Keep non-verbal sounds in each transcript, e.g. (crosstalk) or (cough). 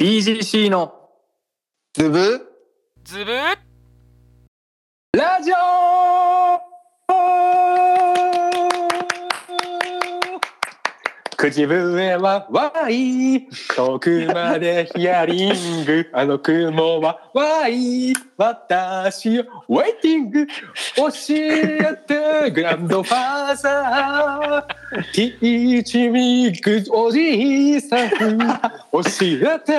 BGC のズブ？ズブ？ラジオ口笛はワイ。遠くまでヒアリング。あの雲はワイ。私をウェイティング教えて。グランドファーザー。ティーチミックおじいさん。教えて。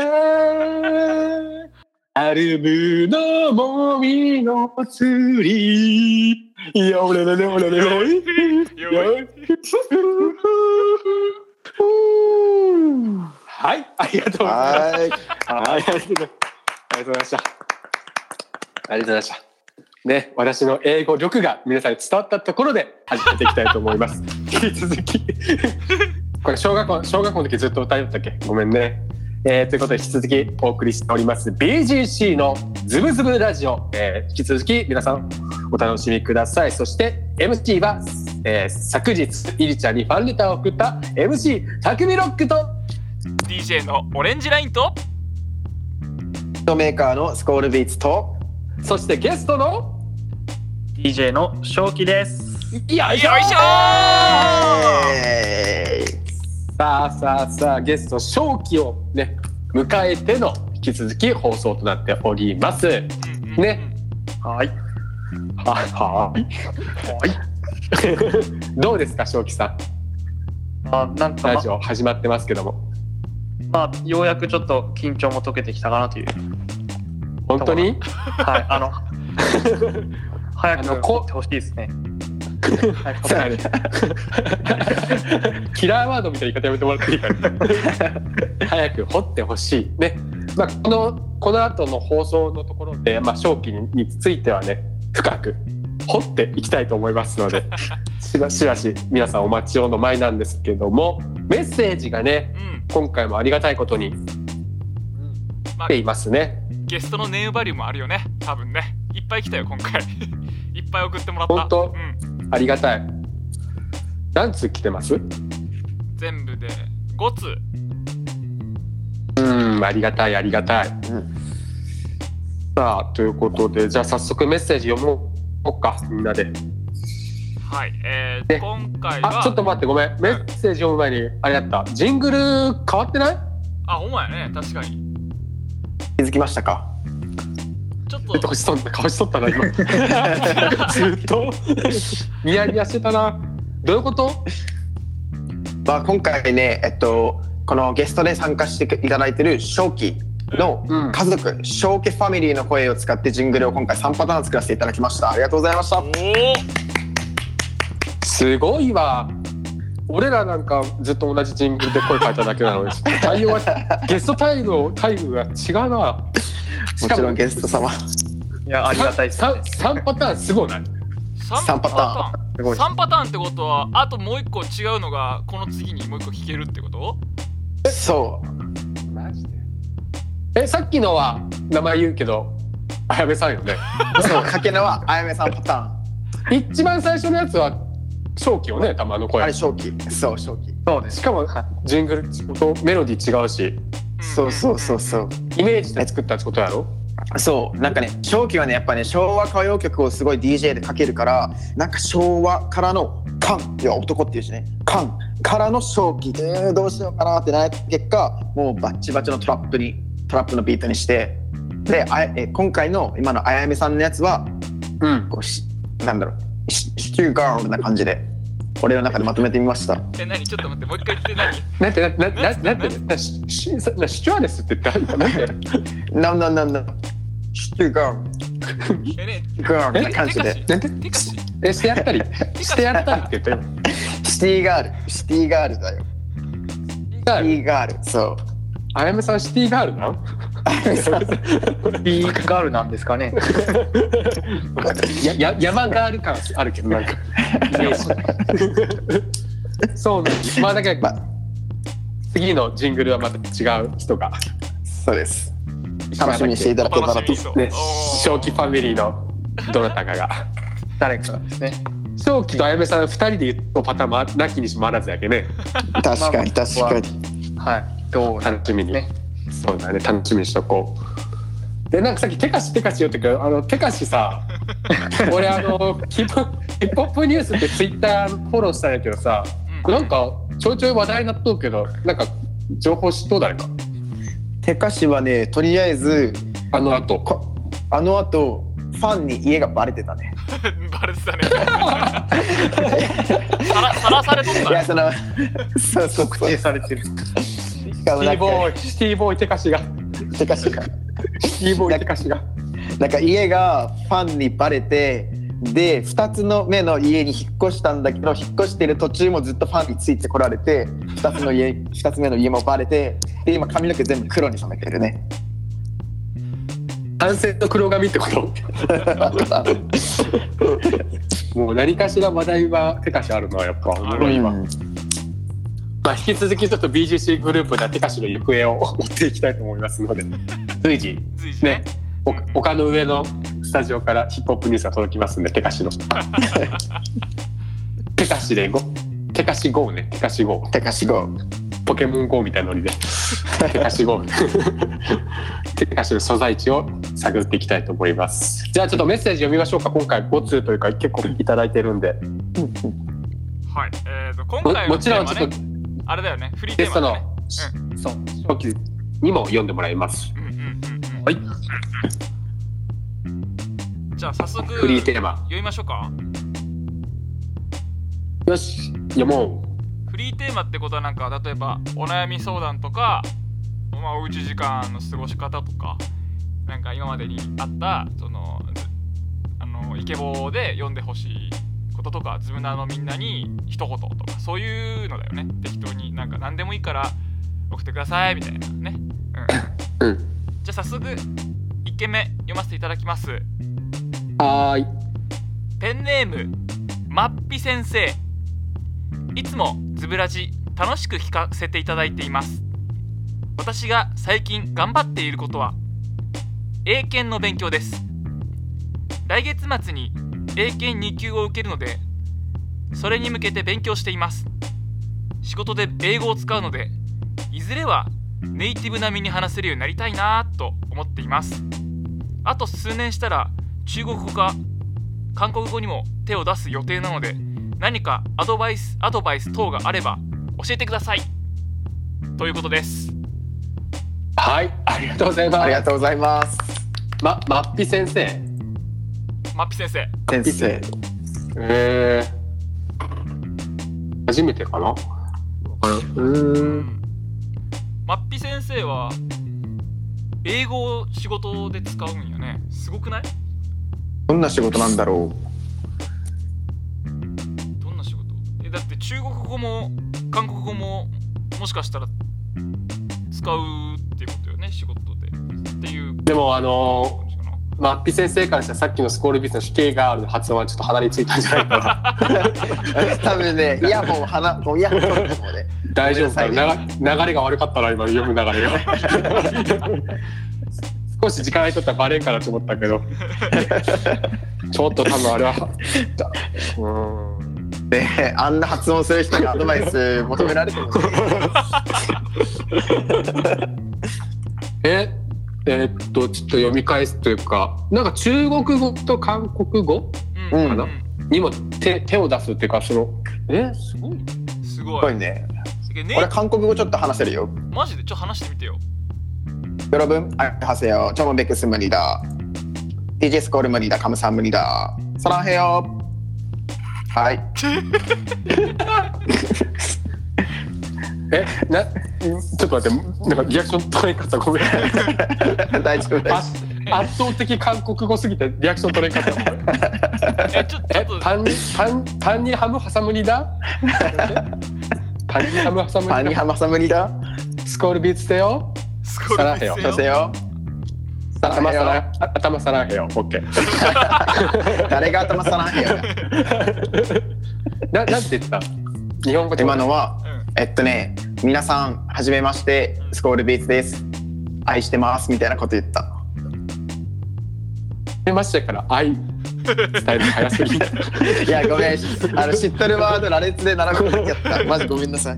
アルムのもみの釣り。よれれれれれれよいはい、ありがとうございます。ありがとうございました。ありがとうございました。ね、私の英語力が皆さんに伝わったところで始めていきたいと思います。(laughs) 引き続き。これ小学校、小学校の時ずっと歌いよったっけ？ごめんね。えー、ということで引き続きお送りしております BGC のズブズブラジオ、えー、引き続き皆さんお楽しみくださいそして MC は、えー、昨日イリちゃんにファンレターを送った MC タクミロックと DJ のオレンジラインとヒットメーカーのスコールビーツとそしてゲストの DJ の正気です。よいしょよいしょえさあさあさあゲスト正気をね迎えての引き続き放送となっております。ーね。はい。ははいどうですか正気さん？まあ、なんか、ラジオ始まってますけども。まあ、ようやくちょっと緊張も解けてきたかなという。本当に？はい。あの、早く来てほしいですね。キラーワードみたいな言い方やめてもらっていいかな。早く掘ってほしい。ね、まあ、このこの後の放送のところで、まあ、正気についてはね深く掘っていきたいと思いますので (laughs) しばしばし皆さんお待ちをの前なんですけどもメッセージがねうん。今回もありがたいことにまあ来ていますね。ゲストのネームバリューもあるよね。多分ね。いっぱい来たよ今回。(laughs) いっぱい送ってもらった。本当？うん、ありがたい。何通来てます？全部で5通。うんありがたいありがたい。うん。さあということでじゃあ早速メッセージ読もうかみんなで。はいえーね今回はあちょっと待ってごめん。メッセージ読む前にあれやった。ジングル変わってない？あほんまやね。確かに。気づきましたか？ちょっと。ちょっと顔しとったな今。(laughs) ずっと？ニヤニヤしてたな。どういうこと？まあ今回ねえっとこのゲストで参加していただいてる正気のうん。家族正気ファミリーの声を使ってジングルを今回3パターン作らせていただきました。ありがとうございました。すごいわ。俺らなんかずっと同じジングルで声変えただけなのに対応はゲストタイムタイムが違うな。もちろんゲスト様。いや、ありがたいです、ね。3パターンすごない？三パターン。すごい。3パターンってことはあともう一個違うのがこの次にもう一個聞けるってこと？そう。マジで？えさっきのは名前言うけどあやめさんよね。(laughs) そうかけのはあやめさんパタ一番最初のやつは正気よねたまのーンあ声れ正気。そう正気。そうです。しかもジングルとメロディー違うし。そうそうそうそう。イメージで作ったってことやろ？そう。なんかね正気はねやっぱね昭和歌謡曲をすごい DJ でかけるからなんか昭和からの「カン」いや男っていうしね「カン」からの正気。えーどうしようかなってなった結果もうバッチバチのトラップにトラップのビートにしてであえ今回の今のあやめさんのやつはうん。こうしなんだろうシシチューガールな感じで俺の中でまとめてみました。え何？ちょっと待ってもう一回言って何？なんてななななん？て？なししなシチュアーデスって言った？なん？てなん？なん？なん？なんシチューガーえねルガールな感じで。なんて？えしてやったりし。てやったりって言ったよ。シティガール。シティガールだよ。ガール。シティガール。そうあやめさんシティガールなん。ビーガールなんですかね。やや山ガール感あるけど。なんか。そうなんです。まあだけど、まあ。次のジングルはまた違う人が。そうです。楽しみにしていただけたらと。正気ファミリーのどなたかが。誰かですね。正気とあやめさん二人で言うパターンもなきにしもあらずやけね。確かに確かに。はい。どう楽しみに、ね。そうだね。楽しみにしとこう。でなんかさっきテカシテカシ言ったけどあのテカシさ (laughs) 俺あのヒップホップニュースってツイッターフォローしたんやけどさうん。なんかちょいちょい話題になっとうけどなんか情報知っとう誰か。てかしはねとりあえずあの後。こあの後ファンに家がバレてたね。(laughs) バレてたね。(laughs) さらさらされとったね。いやそのそうそう特そう。定されてる。しかもシティなんかボーイシティボーイテカシが。てかしが。シティボーイテカシが。なんか家がファンにバレてで2つの目の家に引っ越したんだけど引っ越してる途中もずっとファンについてこられて2つの家2つ目の家もバレてで今髪の毛全部黒に染めてるね。男性の黒髪ってこと？(laughs) もう何かしら話題はテカシあるのはやっぱ。おもろいわ、うんまあ、引き続きちょっと BGC グループではテカシの行方を追っていきたいと思いますので。随時。随時ね。ね。お丘の上のスタジオからヒップホップニュースが届きますんでテカシの。(laughs) テカシでゴテカシ GO ね。テカシ GO てかしごポケモン GO みたいなノリでテカシ GO (laughs) テカシの所在地を探っていきたいと思います。じゃあちょっとメッセージ読みましょうか。今回5通というか結構いただいてるんで。はい。えー、と今も回のもちろんちょっとあれだよね。フリーテゲストーマだのねそう。初期にも読んでもらいます。うんうんうんうん。はい。じゃあ早速フリーテーマ。読みましょうか。よし。読もフリーテーマってことはなんか例えばお悩み相談とか、まあ、おうち時間の過ごし方とかなんか今までにあったそのずあのイケボで読んでほしいこととかズムナーのみんなに一言とかそういうのだよね。適当になんか何でもいいから送ってくださいみたいなね、うん、ううん。じゃあ早速1件目読ませていただきます。はーい。ペンネームまっぴ先生。いつもズブラジ楽しく聞かせていただいています。私が最近頑張っていることは英検の勉強です。来月末に英検2級を受けるのでそれに向けて勉強しています。仕事で英語を使うのでいずれはネイティブ並みに話せるようになりたいなと思っています。あと数年したら中国語か韓国語にも手を出す予定なので何かアドバイスアドバイス等があれば教えてください。ということです。はいありがとうございます。ありがとうございます。ままっぴ先生。まっぴ先生。先生。えー、初めてかな？うーん。まっぴ先生は英語を仕事で使うんよね。すごくない？どんな仕事なんだろどんな仕事？えだって中国語も韓国語ももしかしたら使うっていうことよね仕事で。っていう。でもあのまあっぴ先生からしたらさっきのスコールビスの非形がある発音はちょっと鼻についたんじゃないかな。う多分ねイヤホンを鼻こうイヤホン取ると思うね大丈夫かなな流れが悪かったな今読む流れが。少し時間空いとったらバレんかなと思ったけど。ちょっと多分あれは。うん。であんな発音する人にアドバイス求められてもね。え？えーっとちょっと読み返すというかなんか中国語と韓国語うんうんかなにも手手を出すっていうかそのえすごいすすごいごいねね俺韓国語ちょっと話せるよマジでちょっと話してみてよ 여러분 안녕하세요. 처음 뵙겠습니다. DJ 스코르입니다. 감사합니다. 사랑해요. 하이. (laughs) えなちょっ と待って、なんかリアクション取れんかった、ごめん。大丈夫です。圧倒的韓国語すぎてリアクション取れんかった。(laughs) え、ちょっと。え、パンに、パン、パンにハムハサムリだ？パンにハム挟むりだ。パンにハムハサムリだ？スコールビーツせよ。スコールビーツせよ。頭さら頭さらへよ。オッケー。(laughs) 誰が頭さらへよ。(laughs) な、なんて言った？日本語で。今のは、えっとね。皆さんはじめましてスコールビーツです。愛してますみたいなこと言った。出ましたから愛伝えるの早すぎ (laughs) いやごめんあの知ってるワード羅列で並べてやった。マジごめんなさい。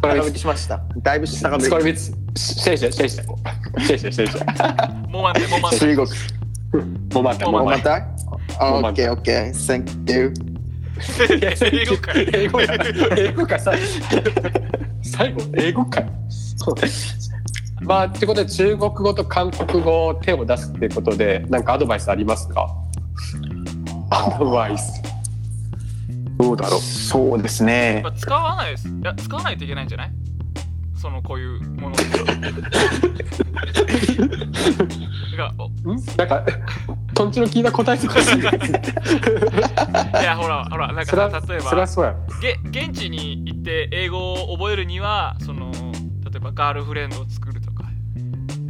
だいぶしました。だいぶ下がスコルビツ、シェイシェイシェイシェイ。シェイシェイシェイシェイ。もう待ってもう待って中国。もう待って、もう待っもうまたあもうまた ?OK, OK. Thank you. て。英語かい英語や。英語か、最後。最後、英語か。そうまあ、ってことで、中国語と韓国語を手を出すってことで、なんかアドバイスありますか？アドバイス。どうだろう？そうですねやっ。ぱ使わないですいや使わないといけないんじゃない？そのこういうもの (laughs) なんか、とん？ちの聞いた答えとかする。(laughs) いやほらほらなんか例えば。げ現地に行って英語を覚えるにはその例えばガールフレンドを作るとか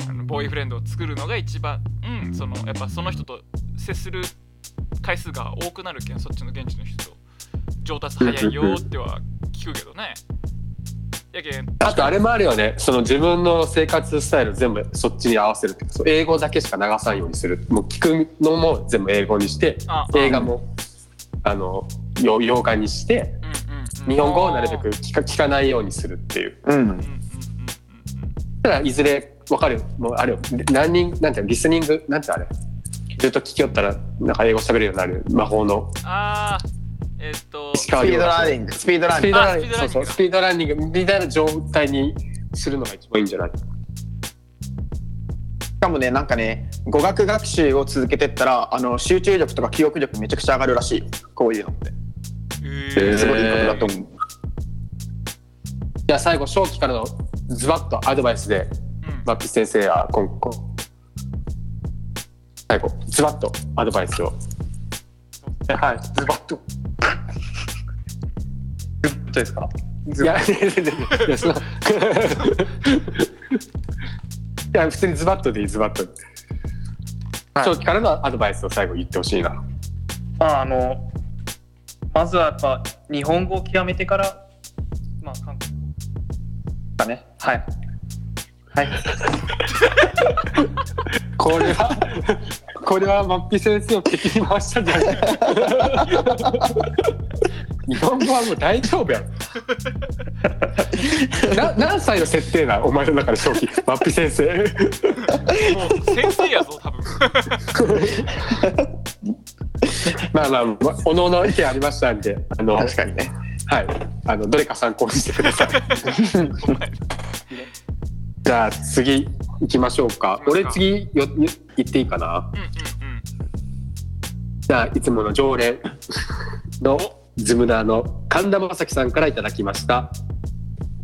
あのボーイフレンドを作るのが一番うんそのやっぱその人と接する回数が多くなるけんそっちの現地の人と上達早いよっては聞くけどねやけんあとあれもあるよね。その自分の生活スタイル全部そっちに合わせる英語だけしか流さんようにする。もう聞くのも全部英語にして、あ映画もあの洋洋画にして、うんうんうん。日本語をなるべく聞か聞かないようにするっていう。うん。ただいずれわかる。もうあれよ。何人なんていうの？リスニング？なんてあれ？ずっと聞きよったらなんか英語喋れるようになる。魔法の。あーえっとスピード遼。ラーニング。スピードラーニング。スピードランニング。あそうスピードランニング。そうスピードランニングみたいな状態にするのが一番いいんじゃない？しかもね、なんかね、語学学習を続けてったら、あの集中力とか記憶力めちゃくちゃ上がるらしいよ。こういうのって。えーすごいいいことだと思う。じゃあ最後正気からのズバッとアドバイスでうんマッピ先生は今後最後ズバッとアドバイスをはいズバッとグッドですか？いや、いやいや、その。いや、普通にズバッとでいい、ズバッと。はい長期からのアドバイスを最後言ってほしいな。まああのまずはやっぱ日本語を極めてからまあ韓国語かねはいはい (laughs) これは。これはマッピ先生を敵に回したんじゃない日本語はもう大丈夫やろ。な何歳の設定なお前の中で正気マッピ先生もう先生やぞ多分まあまあまあおのおの意見ありましたんであの確かにね。はいあのどれか参考にしてくださいじゃあ次行きましょうか。俺次よよ行っていいかな？うんうんうんじゃあいつもの常連のズムナーの神田正輝さんからいただきました。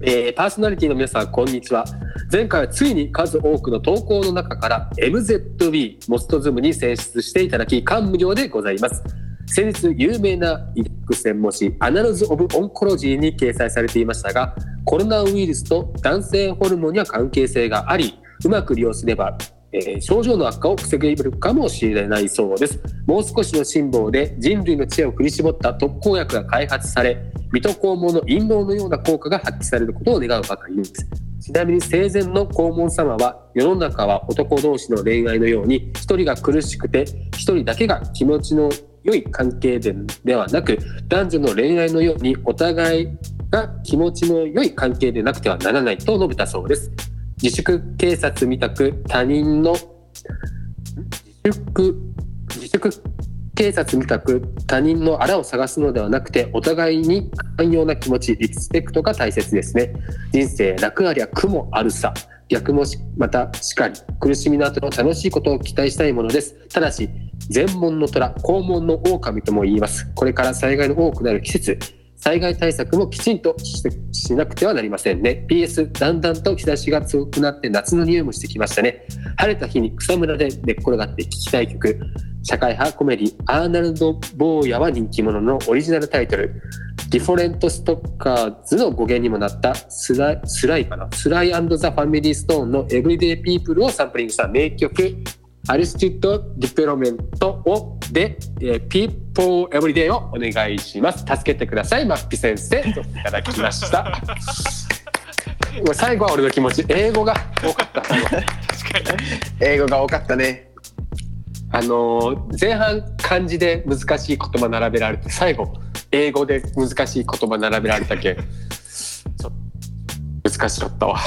えーパーソナリティの皆さんこんにちは前回はついに数多くの投稿の中から MZV Most ズムに選出していただき感無量でございます先日有名な医学専門誌 Annals of Oncology に掲載されていましたがコロナウイルスと男性ホルモンには関係性がありうまく利用すれば、えー症状の悪化を防げるかもしれないそうです。もう少しの辛抱で人類の知恵を振り絞った特効薬が開発され水戸黄門の陰謀のような効果が発揮されることを願うばかりです。ちなみに生前の黄門様は世の中は男同士の恋愛のように一人が苦しくて一人だけが気持ちの良い関係でではなく男女の恋愛のようにお互いが気持ちの良い関係でなくてはならないと述べたそうです。自粛警察みたく他人の自粛自粛警察みたく他人のあらを探すのではなくてお互いに寛容な気持ちリスペクトが大切ですね。人生楽ありゃ苦もあるさ。逆もまたしかり苦しみの後の楽しいことを期待したいものです。ただし全門の虎肛門の狼とも言います。これから災害の多くなる季節災害対策もきちんとしなくてはなりませんね。PS だんだんと日差しが強くなって夏の匂いもしてきましたね。晴れた日に草むらで寝っ転がって聴きたい曲。社会派コメディアーノルド坊やは人気者のオリジナルタイトル。 Diff'rent Strokes の語源にもなったスライスライかな？ Sly & the Family Stone の Everyday People をサンプリングした名曲 Arrested Development をで、えー、 People Everyday をお願いします。助けてくださいマッピ先生。といただきました。最後は俺の気持ち。英語が多かった。英語が多かったね。あのー前半漢字で難しい言葉並べられて最後英語で難しい言葉並べられたけ。ちょっとかしちゃったわ。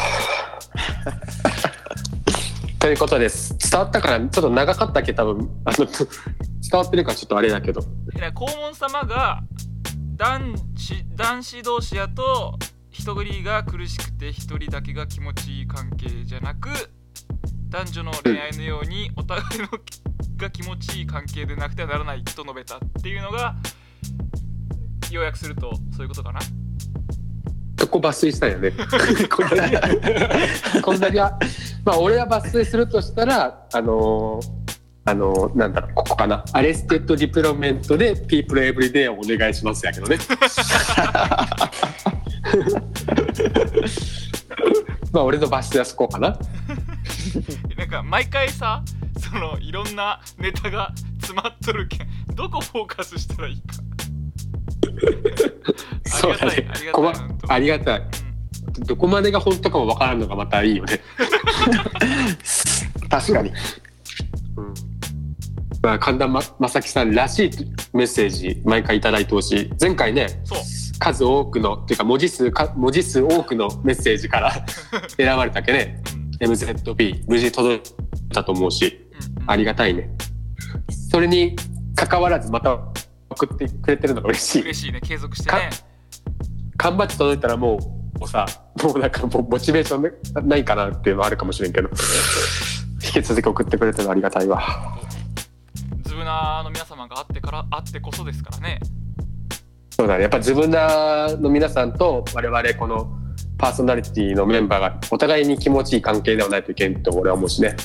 ということです。伝わったからちょっと長かったっけ？多分あの伝わってるからちょっとあれだけど。黄門様が男子男子同士やと一人が苦しくて一人だけが気持ちいい関係じゃなく男女の恋愛のようにお互いのが気持ちいい関係でなくてはならないと述べたっていうのが要約するとそういうことかなそこ抜粋したよね。(laughs) こんなに、こんなには、まあ俺は抜粋するとしたら、あのーあのーなんだろう、ここかな。 Arrested Development で People Everyday をお願いしますやけどね。(laughs) まあ俺の抜粋はそこかな。なんか毎回さそのいろんなネタが詰まっとるけんどこフォーカスしたらいいかそうだねありがたい。ありがたい。どこまでが本当かもわからんのがまたいいよね。(laughs) 確かに。うん。まあ、神田ま正輝さんらしいメッセージ毎回いただいてほしい。前回ね数多くのっていうか文字数か文字数多くのメッセージから (laughs) 選ばれたけね。うん。MZP 無事届いたと思うし。うんうん。ありがたいね。それに関わらずまた送ってくれてるのが嬉しい。嬉しいね。継続してね缶バッジ届いたらもうもうさもうなんかもうモチベーションなないかなっていうのはあるかもしれんけど。引き続き送ってくれてるのありがたいわ。ズブナーの皆様があってからあってこそですからね。そうだね。やっぱ自分らの皆さんと我々このパーソナリティのメンバーがお互いに気持ちいい関係ではないといけんと俺は思うしね。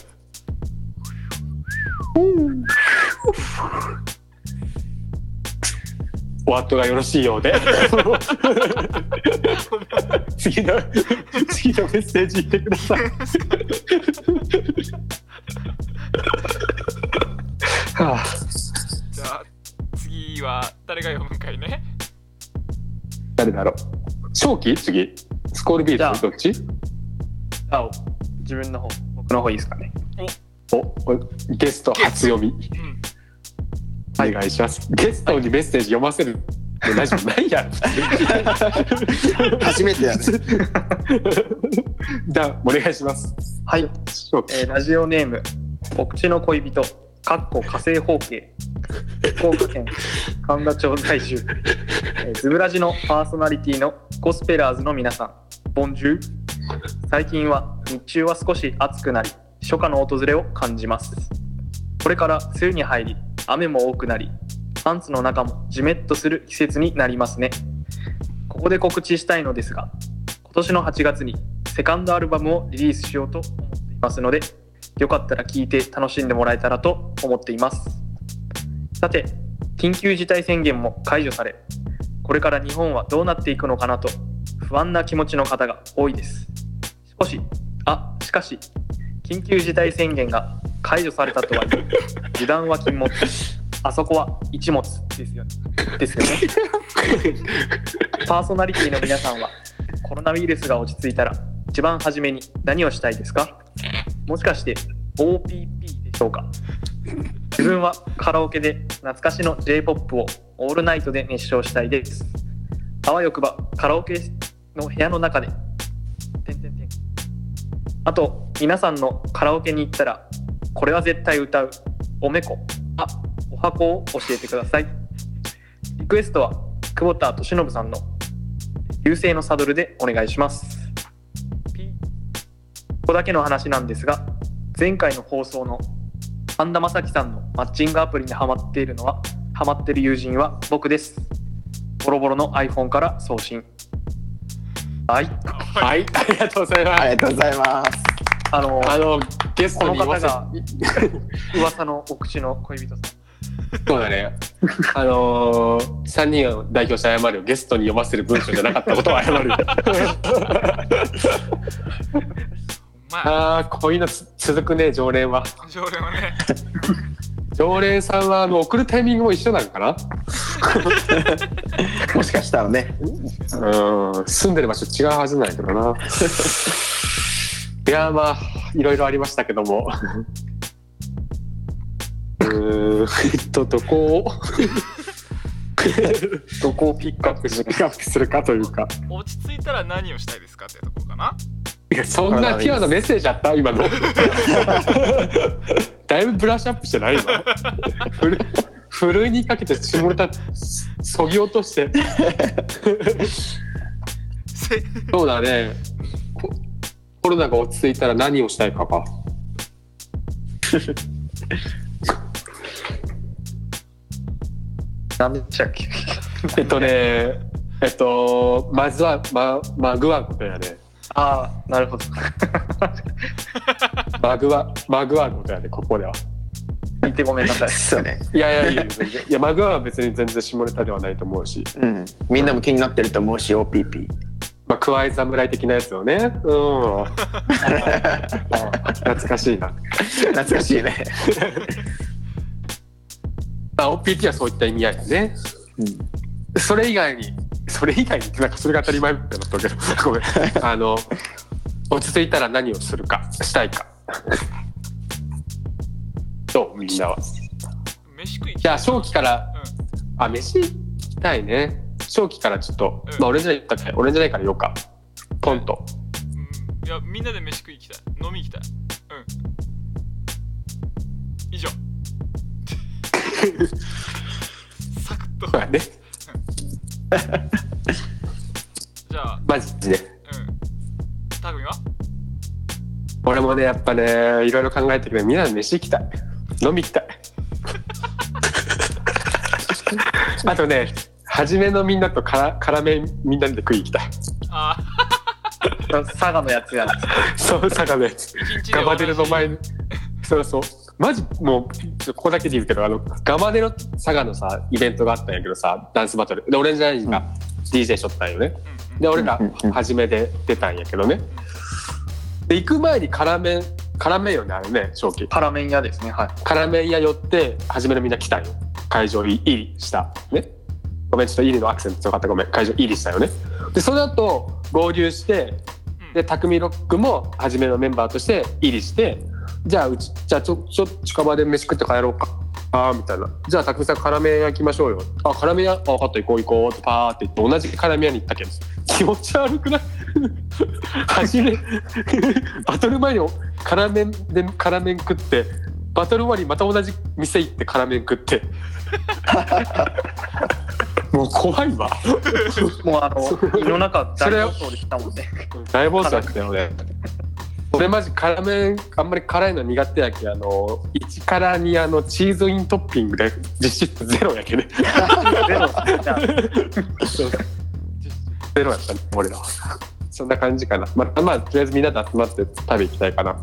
お後がよろしいようで。(laughs) 次の次のメッセージ言ってください。(laughs) はあ、じゃあ次は誰が読むんかいね。誰だろう。正気？次。スコールビーツどっち？あ自分の方。僕の方いいですかね。お。ゲスト初読み。うんお願いします、ゲストにメッセージ読ませるのラジオないやろ。(laughs) 初めてやね。(laughs) じゃあお願いします。はい、えーラジオネームお口の恋人かっこ火星方形。福岡県神田町在住、えーズブラジのパーソナリティのゴスペラーズの皆さん。ボンジュー。ル最近は日中は少し暑くなり初夏の訪れを感じますこれから梅雨に入り雨も多くなりパンツの中もジメッとする季節になりますね。ここで告知したいのですが今年の8月にセカンドアルバムをリリースしようと思っていますのでよかったら聴いて楽しんでもらえたらと思っています。さて緊急事態宣言も解除されこれから日本はどうなっていくのかなと不安な気持ちの方が多いです。少しあしかし緊急事態宣言が解除されたとはいえ油断は禁物。あそこは一物ですよね。ですよね。パーソナリティの皆さんはコロナウイルスが落ち着いたら一番初めに何をしたいですか？もしかして OPP でしょうか？自分はカラオケで懐かしの J-POP をオールナイトで熱唱したいです。あわよくばカラオケの部屋の中であと皆さんのカラオケに行ったらこれは絶対歌うおめこあお箱を教えてくださいリクエストは久保田敏信さんの流星のサドルでお願いします。ここだけの話なんですが、前回の放送の神田正輝さんのマッチングアプリにハマっているのは、ハマってる友人は僕です。ボロボロの iPhone から送信。はい。はいありがとうございますありがとうございます。あの、あのゲストに方が (laughs) 噂のお口の恋人さん。そうだね。あのー、3人を代表して謝るよゲストに読ませる文章じゃなかったことを謝る。よ (laughs) まあ。ああこういうのつ続くね常連は。常連はね。(laughs) 常連さんはあの送るタイミングも一緒なのかな？もしかしたらね。うん。住んでる場所違うはずなんやけどないやまあいろいろありましたけども。うーん。えっとどこを？(laughs) どこをピックアップす？るピックアップするかというか。落ち着いたら何をしたいですかってところかな？いやそんなピュアなメッセージあった？今の。(laughs) だいぶブラッシュアップしてない？今ふるふるいにかけて下ネタそぎ落として。(laughs) せそうだねココロナが落ち着いたら何をしたいかか。何でしたっけ。えっとねえっとまずはまマグワことやね。ああなるほど。マグワマグワことやねここでは。聞いてごめんなさい。そうね。いやいやいや全然いやマグワは別に全然下ネタではないと思うし。うん。みんなも気になってると思うし、OPP。まあ、クワイ侍的なやつをね。うん。(laughs) 懐かしいな。懐かしいね。(laughs) まあ、OPT はそういった意味合いだね。それ以外に、それ以外に、なんかそれが当たり前みたいになったけど、(laughs) ごめん。あの、落ち着いたら何をするか、したいか。どうみんなは。飯食いじゃあ、正気から、うあ、飯行きたいね。正気からちょっと、うん。まあ、俺じゃない俺じゃないから言おうか。ポンと。ん、うん、いやみんなで飯食い行きたい。飲み行きたい。うん。以上。(laughs) サクッと。そうやね。じゃあ。マジで。うん。タグミは？俺もねやっぱねいろいろ考えてるけどみんなで飯行きたい。飲み行きたい。(laughs) あとね初めのみんなとから辛めみんなで食い行きた。いあ佐賀のやつやそうさがねー一日でガバデルの前に。そうそう。マジもうここだけで言うけどあのガバデル佐賀のさイベントがあったんやけどさダンスバトル。でオレンジラインが DJ しとったんよね、うんで俺ら初めで出たんやけどね。で行く前に辛麺辛麺よねあれね正気。辛麺屋ですねはい。辛麺屋寄って初めのみんな来たんよ。会場入りした。ねごめんちょっと入りのアクセント強かった。ごめん会場入りしたよね。でその後合流してうん。で匠ロックも初めのメンバーとして入りしてじゃあうちじゃあちょちょ近場で飯食って帰ろうか。あーみたいな。じゃあ匠さん辛麺屋行きましょうよ。あ辛麺屋？あ分かった。行こう行こう。ってパーって言って同じ辛麺屋に行ったけど気持ち悪くない？(laughs) 初めバトル前に辛麺で辛麺食ってバトル終わりまた同じ店行って辛麺食って。(laughs) もう怖いわ。もうあの胃の中大暴走でしたもんね。大暴走だったよね。俺マジ辛麺あんまり辛いの苦手やけあの1辛にあのチーズイントッピングで実質ゼロやけね。(laughs) ゼロ。(laughs) ゼロやったね俺らは。そんな感じかな。まあまあとりあえずみんなで集まって食べ行きたいかな。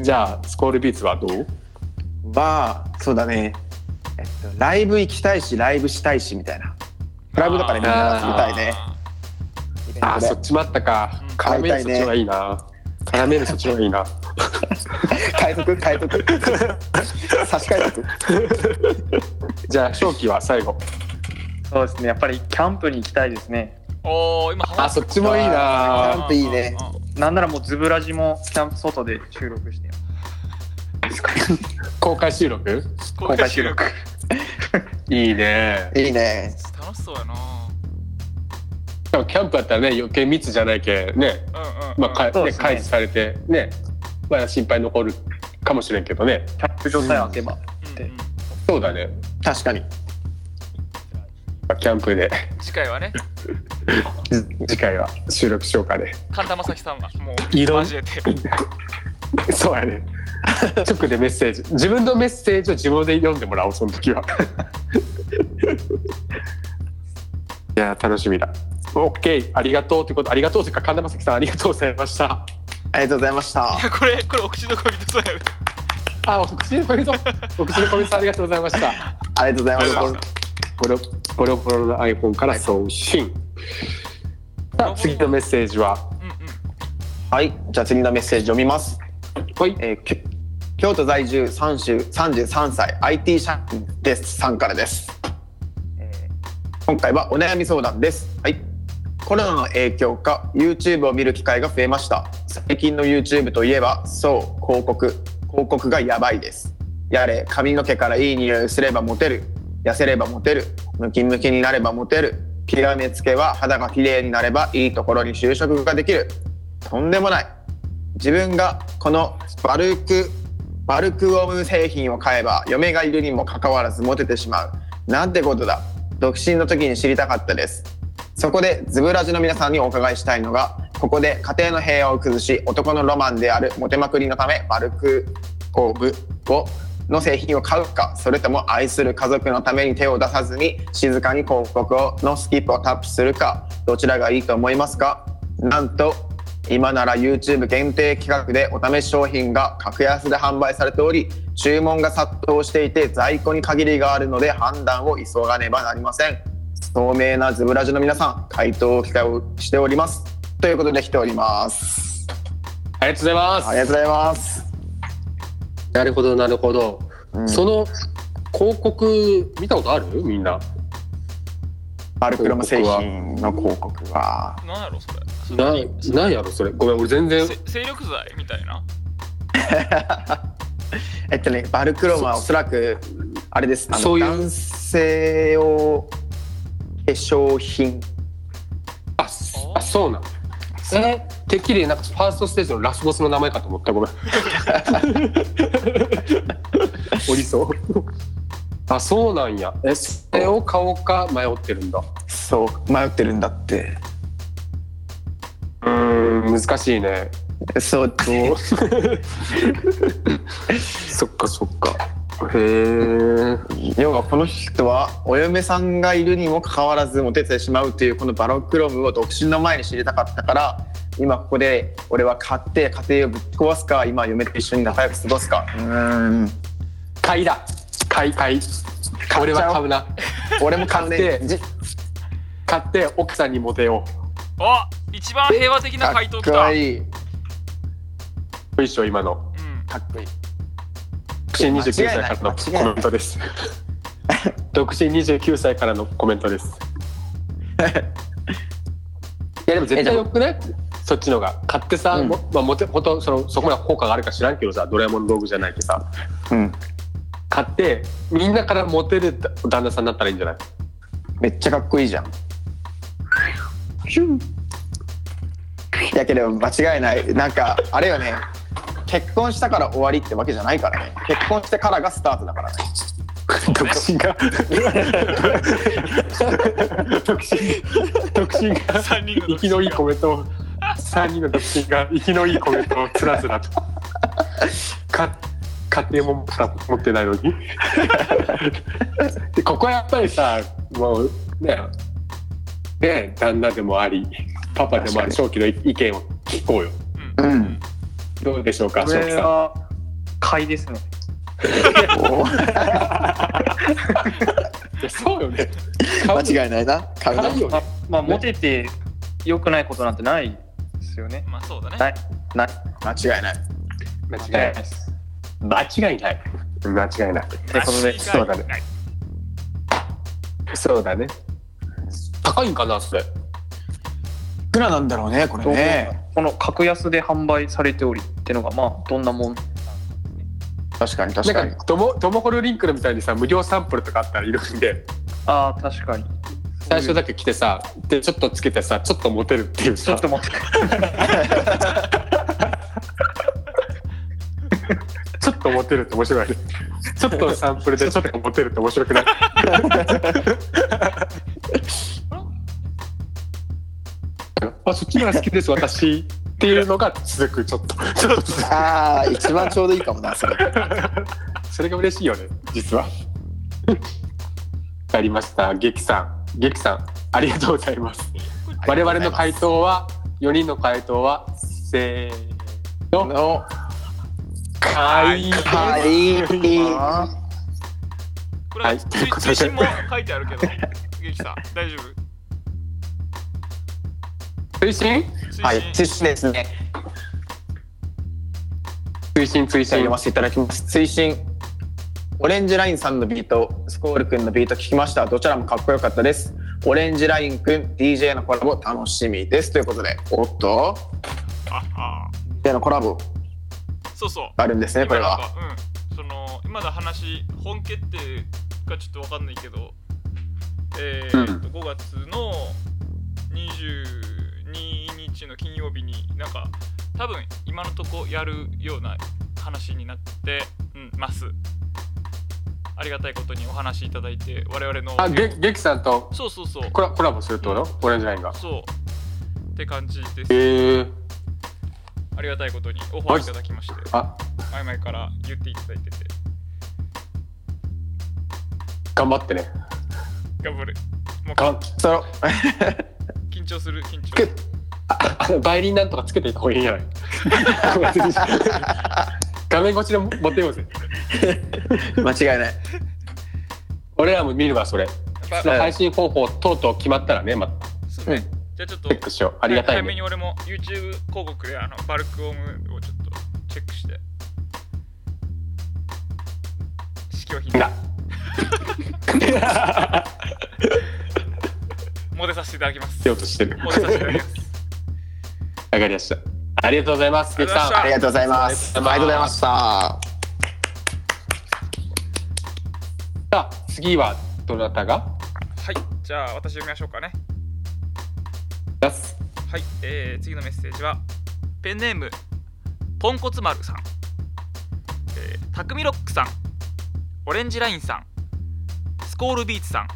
じゃあスコールビーツはどう？は、そうだね。えっと、ライブ行きたいし、ライブしたいし、みたいな。クラブとかでみんなで遊びたいね。あーそっちもあったか。うん辛麺そっちの方がいいな。辛麺そっちの方がいいな。変えとく変えとく。差し替えとく。じゃあ正気は最後。そうですね。やっぱりキャンプに行きたいですね。おー今あそっちもいいキなャンプいいね。なんならもうズブラジもキャンプ外で収録して (laughs) 公開収録？公開収録。いいね。いいね。楽しそうやな。でもキャンプやったらね余計密じゃないけね。うんうん、うん、まあ、かね開示されてね、まあ、心配残るかもしれんけどね。キャンプ場さえ開けば、うんうん。そうだね。確かに。キャンプで。次回はね。(laughs) 次回は収録しようかね。神田正輝さんがもういろん交えて。(laughs) そうやね直でメッセージ。自分のメッセージを自分で読んでもらおうその時は。(laughs) いや楽しみだ。OK ありがとうってこと。ありがとうというか神田正輝さんありがとうございました。ありがとうございました。いやこれこれお口の恋人そうやねあお口の恋人 (laughs) お口の恋人さんありがとうございました。ありがとうございました。ボロボロボロの iPhone から送信。さあ次のメッセージは？うんうん。はい。じゃあ次のメッセージ読みます。はい。えーき京都在住30 33歳 IT 社員です。さんからです、えー。今回はお悩み相談です。はい。コロナの影響か YouTube を見る機会が増えました。最近の YouTube といえばそう広告。広告がやばいです。やれ髪の毛からいい匂いすればモテる。痩せればモテる。ムキムキになればモテる。極めつけは肌が綺麗になればいいところに就職ができる。とんでもない。自分がこのバルクバルクオム製品を買えば嫁がいるにもかかわらずモテてしまう。なんてことだ。独身の時に知りたかったです。そこでズブラジの皆さんにお伺いしたいのがここで家庭の平和を崩し男のロマンであるモテまくりのためバルクオムをの製品を買うかそれとも愛する家族のために手を出さずに静かに広告をのスキップをタップするかどちらがいいと思いますか？なんと今なら YouTube 限定企画でお試し商品が格安で販売されており注文が殺到していて在庫に限りがあるので判断を急がねばなりません。透明なズブラジの皆さん回答を期待をしております。ということで来ております。ありがとうございます。ありがとうございます、なるほどなるほど。うん。その広告見たことある？みんな。バルクロム製品の広告は。なんやろそれな何なんやろそれ。ごめん俺全然。せ精力剤みたいな？(laughs) えっとねバルクロムはおそらくあれですあのそういう男性用化粧品あそあそうなん。えてっきりなんかファーストステージのラスボスの名前かと思ったごめん。(laughs) おりそう。あそうなんや。えそれを買おうか迷ってるんだ。そう迷ってるんだってうーん難しいね。そうそう (laughs) そっかそっか。へえ。要はこの人はお嫁さんがいるにもかかわらずモテてしまうというこのバロックロムを独身の前に知りたかったから今ここで俺は買って家庭をぶっ壊すか今嫁と一緒に仲良く過ごすかうーん買いだ。買い買い。俺は買うな。俺も買って買って奥さんにモテよあ一番平和的なか回答っきたこいい。う。よいしょ今の。うん。かっこいい。独身29歳からのコメントです。独身29歳からのコメントです。いやでも絶対よくねそっちのが。買ってさ、うん。もまあ、もて本当そのそこまで効果があるか知らんけどさドラえもんの道具じゃないけどさ。うん。買ってみんなからモテる旦那さんになったらいいんじゃない？めっちゃかっこいいじゃんやけど間違いないなんかあれよね結婚したから終わりってわけじゃないからね結婚してからがスタートだからね独身が独身独身が三人の独身が生きのいいコメン。トを3人の独身が生きのいいコメン。トをつらつらとか家庭も持ってないのにでここはやっぱりさもうねね旦那でもありパパでもあり正気の意見を聞こうよ。うん。うんどうでしょうかこ正気さん。れは買いですね。そうよね。間違いないな。買うな。買うよね。まあモテて良くないことなんてないですよね。まあそうだね。ないない。間違いない。間違いないです。間違いない。間違いない。ということでそうだね。そうだね高いんかなそれ。いくらなんだろうねこれね。この格安で販売されておりっていうのがまあどんなもん確かに確かに。トモトモホルリンクルみたいにさ無料サンプルとかあったらいるんでああ確かに。最初だけ来てさでちょっとつけてさちょっとモテるっていうさ。ちょっと待ってちょっとモテるって面白い。ね (laughs) ちょっとのサンプルでちょっとモテるって面白くない (laughs) あそっちのが好きです私っていうのが続くちょっと。ちょっと続くああ一番ちょうどいいかもなそれ。(laughs) それが嬉しいよね実は。(laughs) ありました劇さん。劇さんありがとうございます。我々の回答は4人の回答はせーの。の。回はい。これ、はいつい追伸も書いてあるけど劇さん大丈夫？推進？はい追伸ですね。推進推進。読ませていただきます。追伸オレンジラインさんのビート。スコールくんのビート聞きました。どちらもかっこよかったです。オレンジラインくん DJ のコラボ楽しみです。ということで。おっと。ああ DJ のコラボ。そうそう。あるんですねこれは。うん。その今の話本家ってかちょっとわかんないけど。えーうん。と5月の22日の金曜日になんか多分今のとこやるような話になって、うん、ます。ありがたいことにお話しいただいて我々のあげゲキさんとそうそうそう。コラコラボするってこと？オレンジラインが。そう。って感じです。へえ。ありがたいことにオファーいただきましてあ前々から言っていただいてて。頑張ってね。頑張る。もうがんその緊張する緊張。ああのバイオリンなんとかつけていた方がいいんじゃない？(laughs) 画面越しで持ってようぜ。間違いない。俺らも見るわそれ。ばその配信方法とうとう決まったらねまたそうね。じゃあちょっとチェックしよう。ありがたいね。早めに俺も YouTube 広告であのバルクオムをちょっとチェックして。試供品な (laughs) モデさせていただきます。しようとしてる。モデさせていただきます。わかりました。ありがとうございます。あありがとうございます。ありがとうございました。さあ次はどなたが？はい。じゃあ私読みましょうかね。出す。はい、えー、次のメッセージはペンネームポンコツ丸さん、えー、タクミロックさん。オレンジラインさん。スコールビーツさん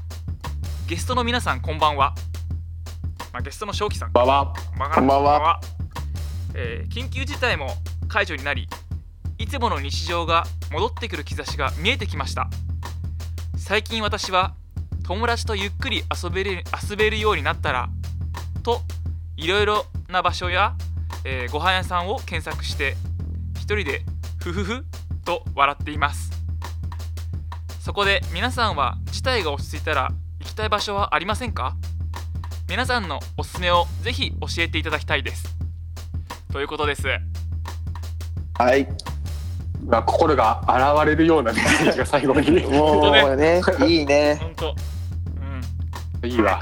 ゲストの皆さんこんばんは、まあ、ゲストの正気さん。ばばこんばんは。えー緊急事態も解除になりいつもの日常が戻ってくる兆しが見えてきました。最近私は友達とゆっくり遊べる遊べるようになったらといろいろな場所や、えーご飯屋さんを検索して一人でふふふと笑っています。そこで皆さんは事態が落ち着いたら行きたい場所はありませんか？皆さんのおすすめをぜひ教えていただきたいです。ということです。はい。まあ心が現れるようなメッセージが最後に。(laughs) もうねいいね。本当。うん。いいわ。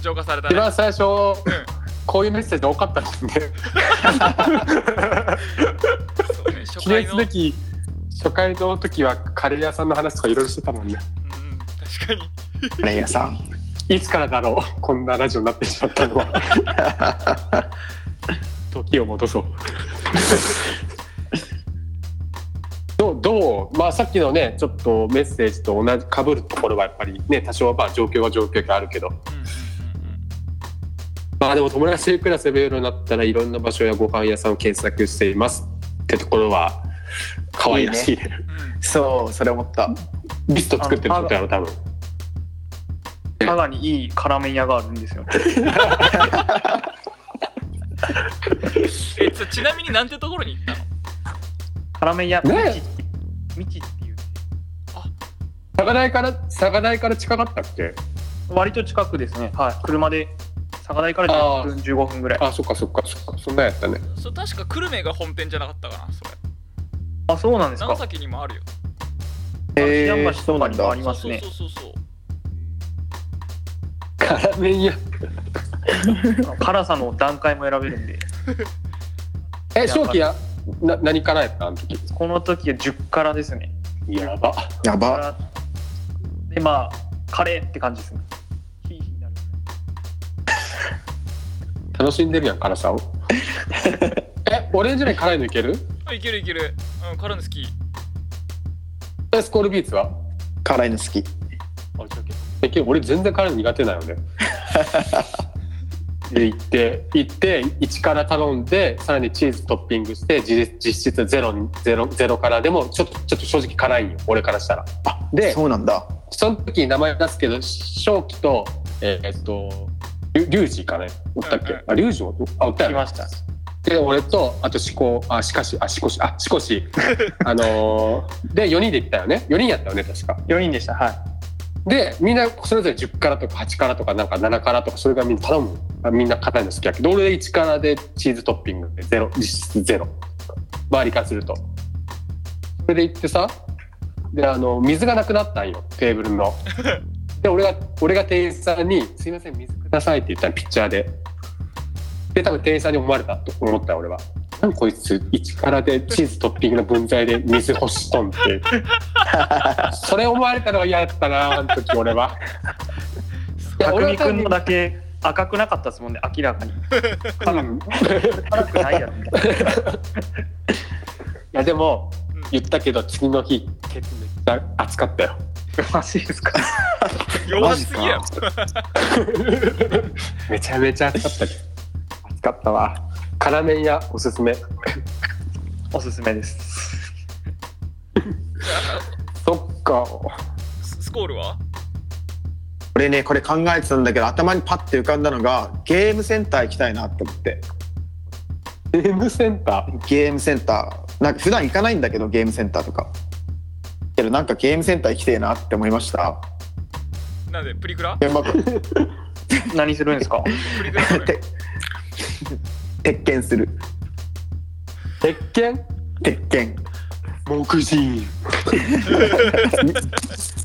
浄化されたね。一番最初うん。こういうメッセージ多かったもんねね。初記念回のすべき初回の時はカレー屋さんの話とかいろいろしてたもんね。うん確かに。レイヤさん。いつからだろうこんなラジオになってしまったのは。(laughs) 時を戻そう。(laughs) どうどうまあさっきのねちょっとメッセージと同じかぶるところはやっぱりね多少はまあ状況は状況があるけど。うんうんうんまあでも友達とゆっくり遊べるようになったらいろんな場所やご飯屋さんを検索していますってところは可愛らしいね。うんうん。そうそれ思った。リスト作ってることやろ多分。佐賀にいい辛麺屋があるんですよ。(laughs) えちょちなみになんてところに行ったの？辛麺屋、ねえ。みちっていう。佐賀台から佐賀台から近かったっけ？割と近くですね。はい。車で佐賀台から10分15分ぐらい。あそっかそっかそっか。そんなんやったね。それ確か久留米が本店じゃなかったかなそれあ、そうなんですか長。崎にもあるよえ東ー、橋とかにもありそうそうますね。そうそうそう辛麺屋辛さの段階も選べるんで、(laughs) え正気やな何からやったあの時この時は10辛ですね。やばやば辛で、まあ、カレーって感じですね。ヒーヒーになる。楽しんでるやん辛さを (laughs) えオレンジライン辛いのいける？あいけるいける。うん辛いの好き。えスコールビーツは？辛いの好き。あじゃあえけど俺全然辛いの苦手なのね。(laughs) で行って行って1から頼んでさらにチーズトッピングして実実質ゼロにゼロゼロからでもちょっとちょっと正直辛いんよ俺からしたら。あでそうなんだ。その時に名前出すけど正気とえーっとリュリュウジかね。おったっけ、うんうんあリュウジもあおったよね。来ました。で俺とあとしこあしかしあしこしあしこし。あ (laughs) のーで4人で行ったよね。4人やったよね確か。4人でした。はい。でみんなそれぞれ10からとか8からとかなんか7からとかそれがみんな頼む。あみんな硬いの好きやけど俺1からでチーズトッピングでゼロ実質ゼロ。周りからすると。それで行ってさであの水がなくなったんよテーブルの。(laughs) で俺が俺が店員さんに「すいません水ください」って言ったらピッチャーでで多分店員さんに思われたと思った俺は。なんこいつ1からでチーズトッピングの分際で水欲しとんって。(laughs) それ思われたのが嫌だったなあの時俺は。(laughs) 匠君のだけ赤くなかったですもんね明らかに。うん。い辛くないやろみたいな。(laughs) やでもうん。言ったけど次の日ケツめっちゃ暑かったよ。マジですか？弱すぎやろめちゃめちゃ暑かったけど。暑かったわ。辛麺屋おすすめ。おすすめです。(laughs) そっか。ススコールは？俺ねこれ考えてたんだけど頭にパッて浮かんだのがゲームセンター行きたいなって思って。ゲームセンター？ゲームセンター。なんか普段行かないんだけどゲームセンターとか。けどなんかゲームセンター行きてえなって思いました。なんでプリクラ？現場 (laughs) 何するんですか？プリクラ？これて鉄拳する。鉄拳？鉄拳。木人。(laughs)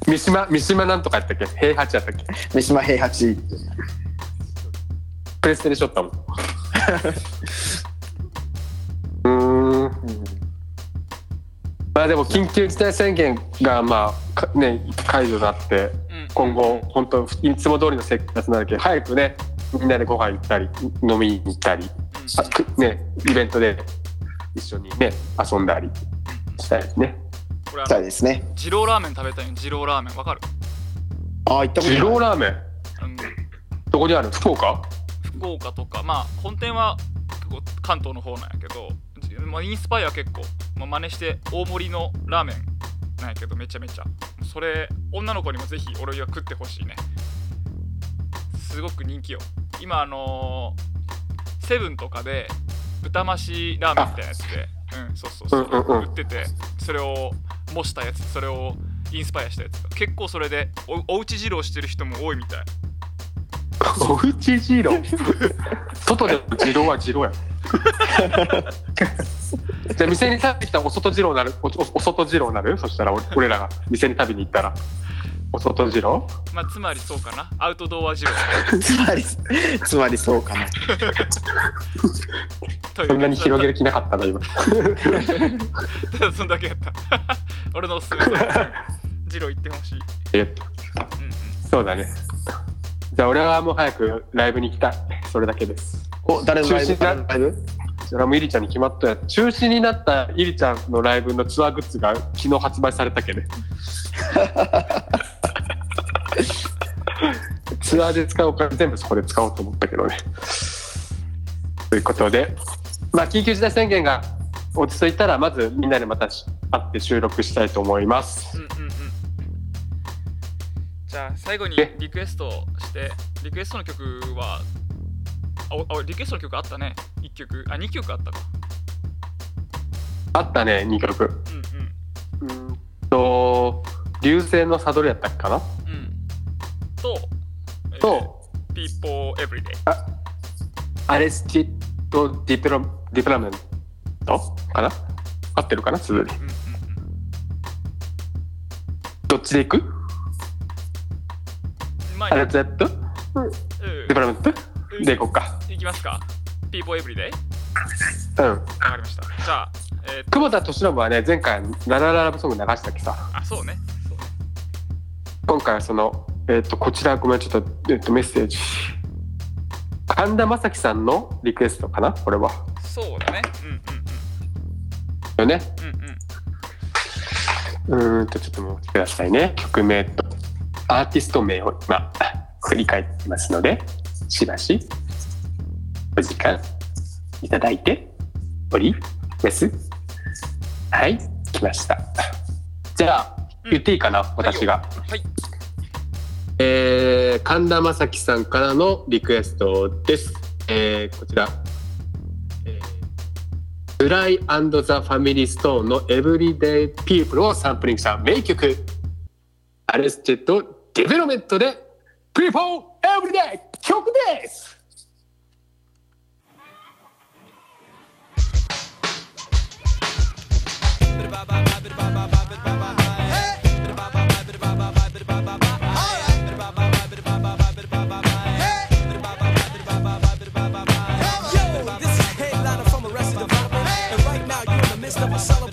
三島三島なんとかやったっけ？平八やったっけ？三島平八。プレステでしょったもん。(laughs) うーん。まあでも緊急事態宣言がまあかね解除になってうん。今後本当いつも通りの生活になるけど早くねみんなでご飯行ったり飲みに行ったりあくねイベントで一緒にね遊んだりしたいですね。したこれあのいですね。二郎ラーメン食べたいの二郎ラーメンわかる、ああ行ったこと二ない。郎ラーメン？うん、どこにある？福岡？福岡とか。まあ本店は関東の方なんやけど、じまあ、インスパイア結構、まあ、真似して大盛りのラーメンなんやけどめちゃめちゃ。それ女の子にもぜひ俺は食ってほしいねすごく人気よ。今あのーセブンとかで豚増しラーメンみたいなやつでうんそうそうそう,、売っててそれを模したやつそれをインスパイアしたやつ。結構それでおおうち二郎してる人も多いみたい。(laughs) おうち二郎？(laughs) 外で二郎は二郎や (laughs) じゃあ店に食べてきたらお外二郎なる？おおお外二郎なる？そしたら俺俺らが店に食べに行ったらお外二郎まあつまりそうかな。アウトドア二郎 (laughs) つまりつまりそうかな。というそんなに広げる気なかったな今。た (laughs) だそんだけやった。(laughs) 俺のおすすめ。二郎行ってほしい、え？っとうんうん、そうだね。じゃあ俺はもう早くライブに行きたい。それだけです。お誰のライブ？ライブ？それはもうイリちゃんに決まったや中止になったイリちゃんのライブのツアーグッズが昨日発売されたけねツアーで使うお金全部そこで使おうと思ったけどね。ということでまあ緊急事態宣言が落ち着いたらまずみんなでまたし会って収録したいと思います。うんうんうん。じゃあ最後にえ？リクエストしてリクエストの曲はあおあリクエストの曲あったね。1曲。あ2曲あったか。あったね2曲。うんうん。うんと流星のサドルやったっけかな？うん。と、えーと People Everyday Arrested ディプロ Development？かな？合ってるかな？すずどっちでいく？うんまあアレスチッド・ディプラメント？でいこうか。いきますか。People Everyday うん。わかりました。じゃあえー久保田利伸はね前回ララララブソング流したっけさ。あそうね。そうね。今回はそのえっ、とこちらごめんちょっと,、えっとメッセージ。神田正輝さんのリクエストかなこれは。そうだね。うんうんよねうんうん。うんとちょっと待ってくださいね。曲名とアーティスト名を今振り返ってますのでしばしお時間いただいております。はい来ました。じゃあうん。言っていいかな、私が。はいえー、神田正輝さんからのリクエストです。えー、こちら。ブライアンドザ・ファミリー・ストーンの「エブリデイ・ピープル」をサンプリングした名曲「アレスチェット・デベロメント」で「ピーポー・エブリデイ」曲ですバババババババババ estamos hablando.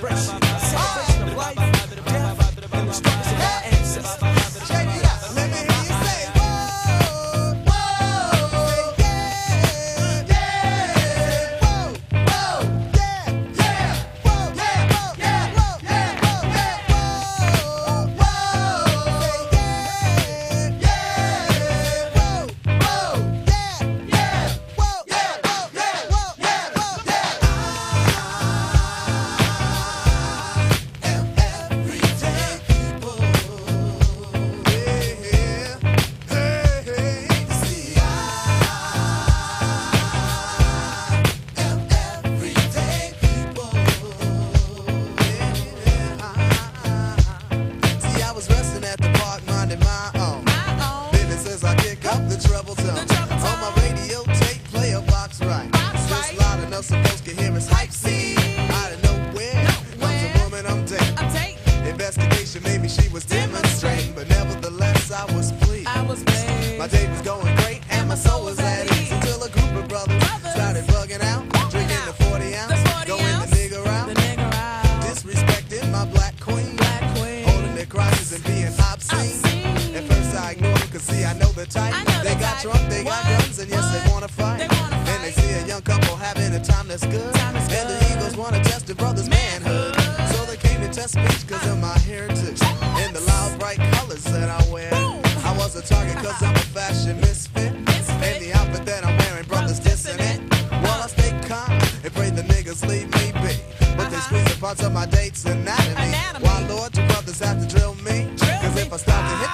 never stop to hit